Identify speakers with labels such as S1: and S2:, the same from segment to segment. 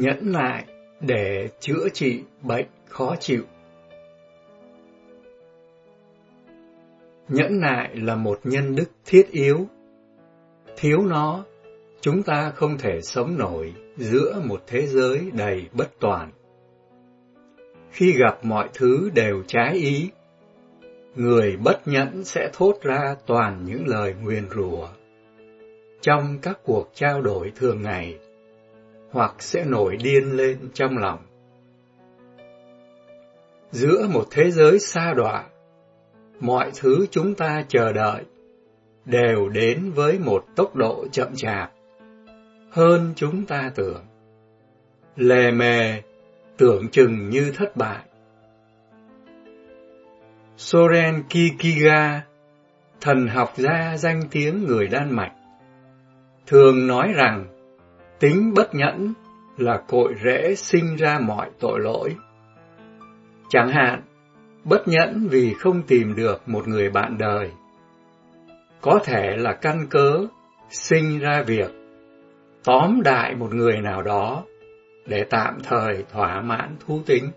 S1: nhẫn nại để chữa trị bệnh khó chịu. Nhẫn nại là một nhân đức thiết yếu. Thiếu nó, chúng ta không thể sống nổi giữa một thế giới đầy bất toàn. Khi gặp mọi thứ đều trái ý, người bất nhẫn sẽ thốt ra toàn những lời nguyền rủa. Trong các cuộc trao đổi thường ngày, hoặc sẽ nổi điên lên trong lòng. Giữa một thế giới xa đọa, mọi thứ chúng ta chờ đợi đều đến với một tốc độ chậm chạp hơn chúng ta tưởng. Lề mề, tưởng chừng như thất bại. Soren Kikiga, thần học gia danh tiếng người Đan Mạch, thường nói rằng tính bất nhẫn là cội rễ sinh ra mọi tội lỗi. Chẳng hạn, bất nhẫn vì không tìm được một người bạn đời. Có thể là căn cớ sinh ra việc tóm đại một người nào đó để tạm thời thỏa mãn thú tính.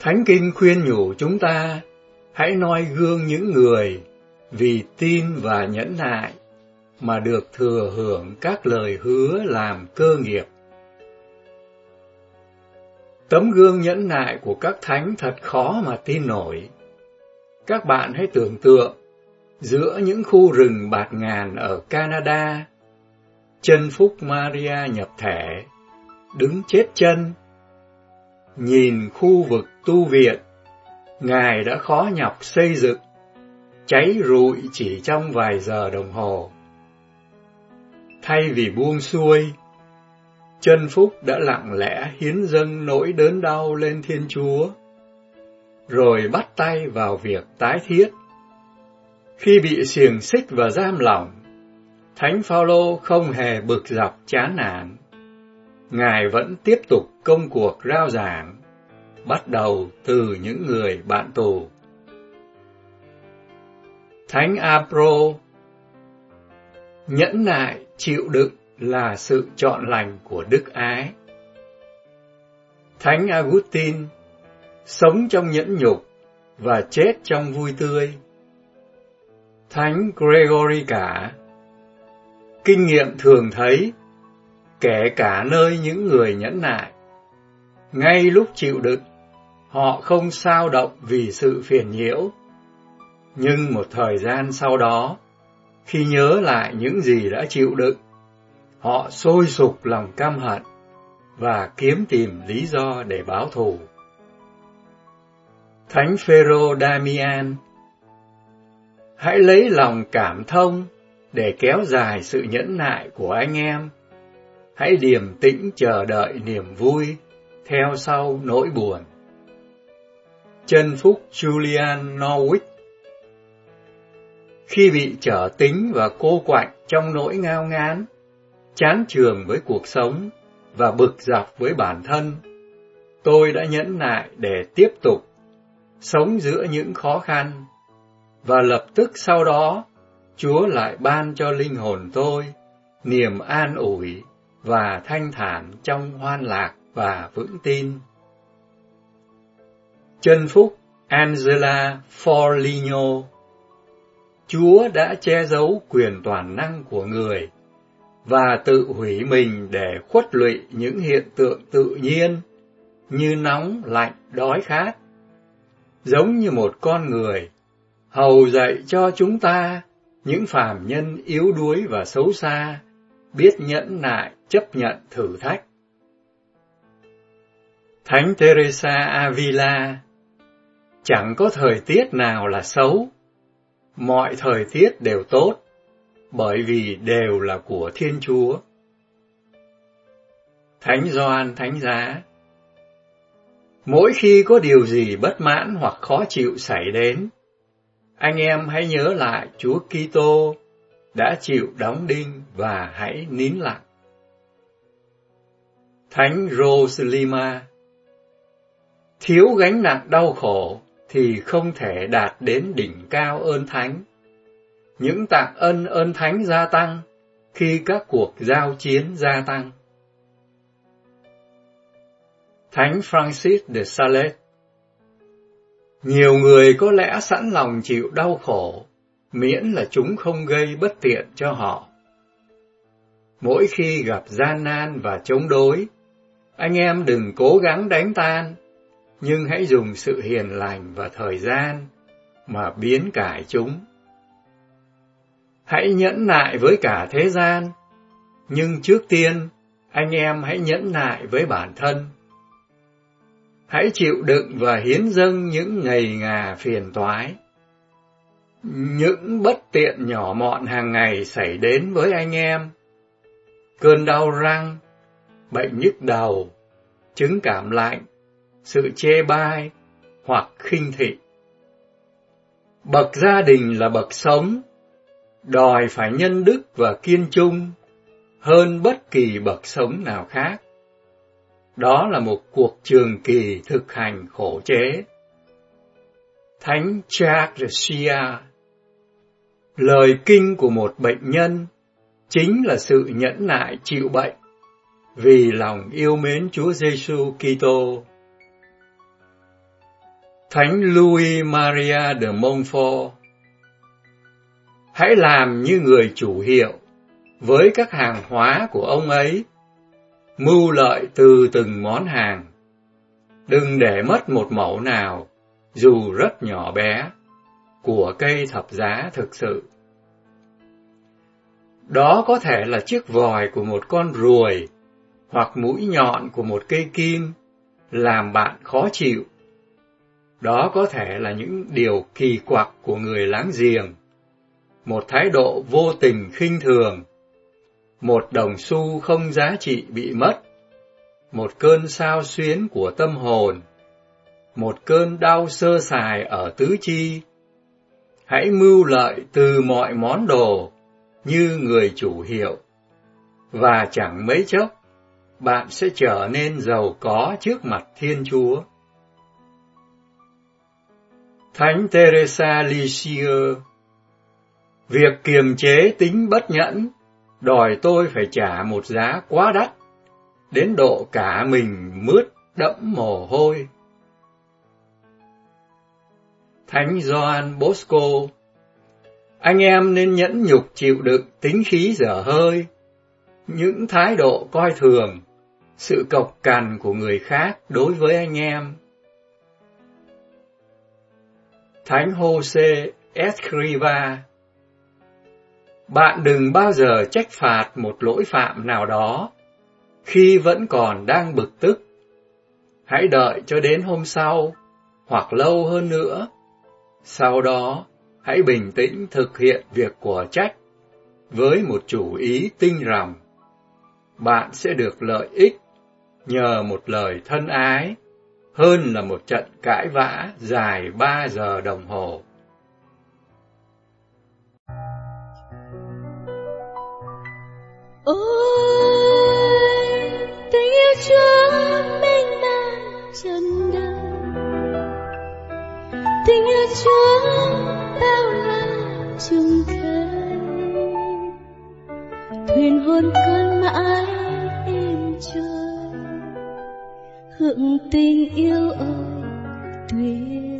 S1: Thánh Kinh khuyên nhủ chúng ta hãy noi gương những người vì tin và nhẫn nại mà được thừa hưởng các lời hứa làm cơ nghiệp. Tấm gương nhẫn nại của các thánh thật khó mà tin nổi. Các bạn hãy tưởng tượng giữa những khu rừng bạt ngàn ở Canada, chân Phúc Maria nhập thể, đứng chết chân, nhìn khu vực tu viện, Ngài đã khó nhọc xây dựng, cháy rụi chỉ trong vài giờ đồng hồ. Thay vì buông xuôi, chân Phúc đã lặng lẽ hiến dâng nỗi đớn đau lên Thiên Chúa, rồi bắt tay vào việc tái thiết khi bị xiềng xích và giam lỏng, Thánh Phaolô không hề bực dọc chán nản. Ngài vẫn tiếp tục công cuộc rao giảng, bắt đầu từ những người bạn tù. Thánh Apro Nhẫn nại, chịu đựng là sự chọn lành của đức ái. Thánh Augustine sống trong nhẫn nhục và chết trong vui tươi. Thánh Gregory cả. Kinh nghiệm thường thấy, kể cả nơi những người nhẫn nại, ngay lúc chịu đựng, họ không sao động vì sự phiền nhiễu. Nhưng một thời gian sau đó, khi nhớ lại những gì đã chịu đựng, họ sôi sục lòng căm hận và kiếm tìm lý do để báo thù. Thánh Phêrô Damian Hãy lấy lòng cảm thông để kéo dài sự nhẫn nại của anh em. Hãy điềm tĩnh chờ đợi niềm vui, theo sau nỗi buồn. Chân Phúc Julian Norwich khi bị trở tính và cô quạnh trong nỗi ngao ngán, chán trường với cuộc sống và bực dọc với bản thân, tôi đã nhẫn nại để tiếp tục sống giữa những khó khăn và lập tức sau đó, Chúa lại ban cho linh hồn tôi niềm an ủi và thanh thản trong hoan lạc và vững tin. Chân phúc Angela Forlino Chúa đã che giấu quyền toàn năng của người và tự hủy mình để khuất lụy những hiện tượng tự nhiên như nóng, lạnh, đói khát. Giống như một con người hầu dạy cho chúng ta, những phàm nhân yếu đuối và xấu xa, biết nhẫn nại chấp nhận thử thách. Thánh Teresa Avila Chẳng có thời tiết nào là xấu, mọi thời tiết đều tốt, bởi vì đều là của Thiên Chúa. Thánh Gioan Thánh Giá Mỗi khi có điều gì bất mãn hoặc khó chịu xảy đến, anh em hãy nhớ lại Chúa Kitô đã chịu đóng đinh và hãy nín lặng. Thánh Rosalima Thiếu gánh nặng đau khổ thì không thể đạt đến đỉnh cao ơn thánh. Những tạng ân ơn thánh gia tăng khi các cuộc giao chiến gia tăng. Thánh Francis de Sales Nhiều người có lẽ sẵn lòng chịu đau khổ, miễn là chúng không gây bất tiện cho họ. Mỗi khi gặp gian nan và chống đối, anh em đừng cố gắng đánh tan, nhưng hãy dùng sự hiền lành và thời gian mà biến cải chúng. Hãy nhẫn nại với cả thế gian, nhưng trước tiên anh em hãy nhẫn nại với bản thân. Hãy chịu đựng và hiến dâng những ngày ngà phiền toái. Những bất tiện nhỏ mọn hàng ngày xảy đến với anh em. Cơn đau răng, bệnh nhức đầu, chứng cảm lạnh, sự chê bai hoặc khinh thị. Bậc gia đình là bậc sống, đòi phải nhân đức và kiên trung hơn bất kỳ bậc sống nào khác. Đó là một cuộc trường kỳ thực hành khổ chế. Thánh Charles Lời kinh của một bệnh nhân chính là sự nhẫn nại chịu bệnh vì lòng yêu mến Chúa Giêsu Kitô. Thánh Louis Maria de Montfort Hãy làm như người chủ hiệu với các hàng hóa của ông ấy, mưu lợi từ từng món hàng. Đừng để mất một mẫu nào, dù rất nhỏ bé, của cây thập giá thực sự. Đó có thể là chiếc vòi của một con ruồi, hoặc mũi nhọn của một cây kim, làm bạn khó chịu. Đó có thể là những điều kỳ quặc của người láng giềng, một thái độ vô tình khinh thường, một đồng xu không giá trị bị mất, một cơn sao xuyến của tâm hồn, một cơn đau sơ sài ở tứ chi. Hãy mưu lợi từ mọi món đồ như người chủ hiệu, và chẳng mấy chốc bạn sẽ trở nên giàu có trước mặt Thiên Chúa. Thánh Teresa Lisieux Việc kiềm chế tính bất nhẫn đòi tôi phải trả một giá quá đắt, đến độ cả mình mướt đẫm mồ hôi. Thánh Gioan Bosco Anh em nên nhẫn nhục chịu đựng tính khí dở hơi, những thái độ coi thường, sự cộc cằn của người khác đối với anh em. Thánh Jose Escriva Bạn đừng bao giờ trách phạt một lỗi phạm nào đó khi vẫn còn đang bực tức. Hãy đợi cho đến hôm sau, hoặc lâu hơn nữa. Sau đó, hãy bình tĩnh thực hiện việc của trách với một chủ ý tinh rằm. Bạn sẽ được lợi ích nhờ một lời thân ái hơn là một trận cãi vã dài ba giờ đồng hồ.
S2: Ôi, tình yêu Chúa mênh mang trần đời, tình yêu Chúa bao la chung thời, thuyền hôn con mãi êm trôi, hưởng tình yêu ơi tuyệt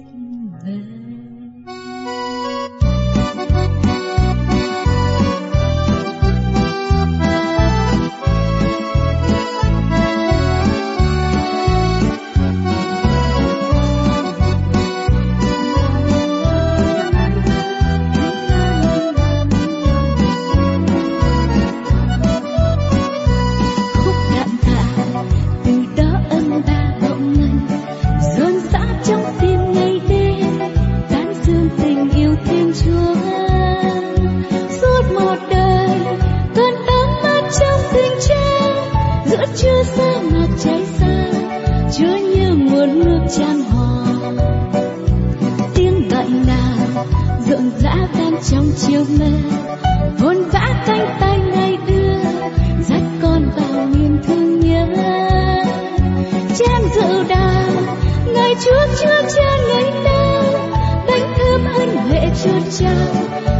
S2: Thank you.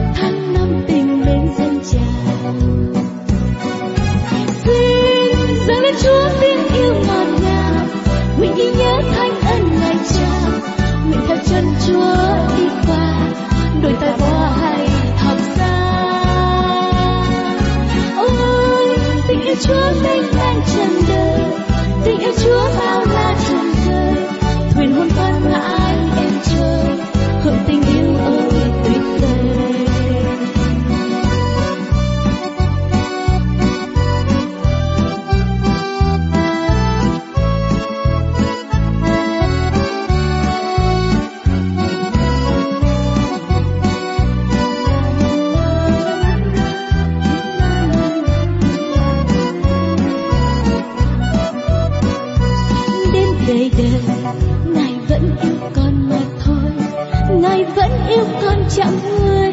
S2: Con mà thôi. Ngài vẫn yêu con chẳng nguôi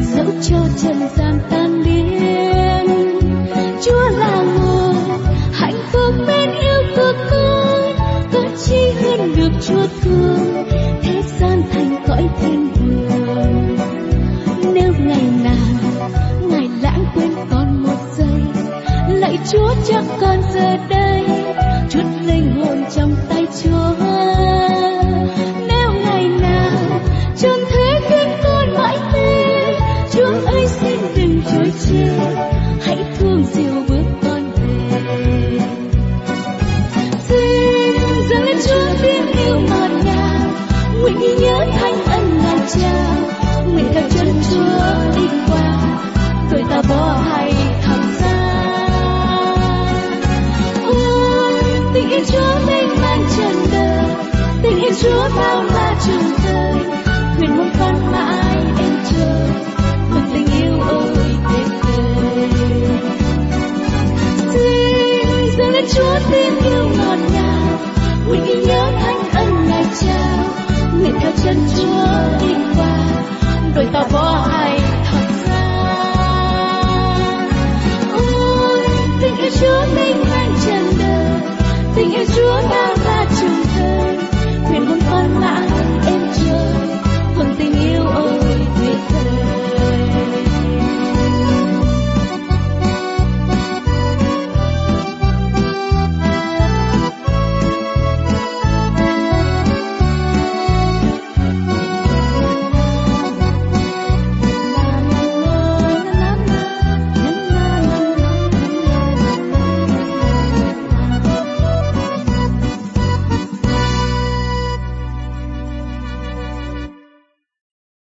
S2: dẫu cho trần gian tan biến. Chúa là nguồn hạnh phúc bên yêu của con, có chi hơn được chúa thương. Thế gian thành cõi thiên đường. Nếu ngày nào ngài lãng quên con một giây, lạy chúa cho con giờ đây. Cha. Nguyện theo chân chúa đi qua, tuổi ta bỏ hay thật xa. Ôi, tình yêu chúa mênh mang trần đời, tình yêu chúa bao la trường đời. Nguyện hôn con mãi em chờ một tình yêu ôi tuyệt vời. Xin dâng lên chúa tin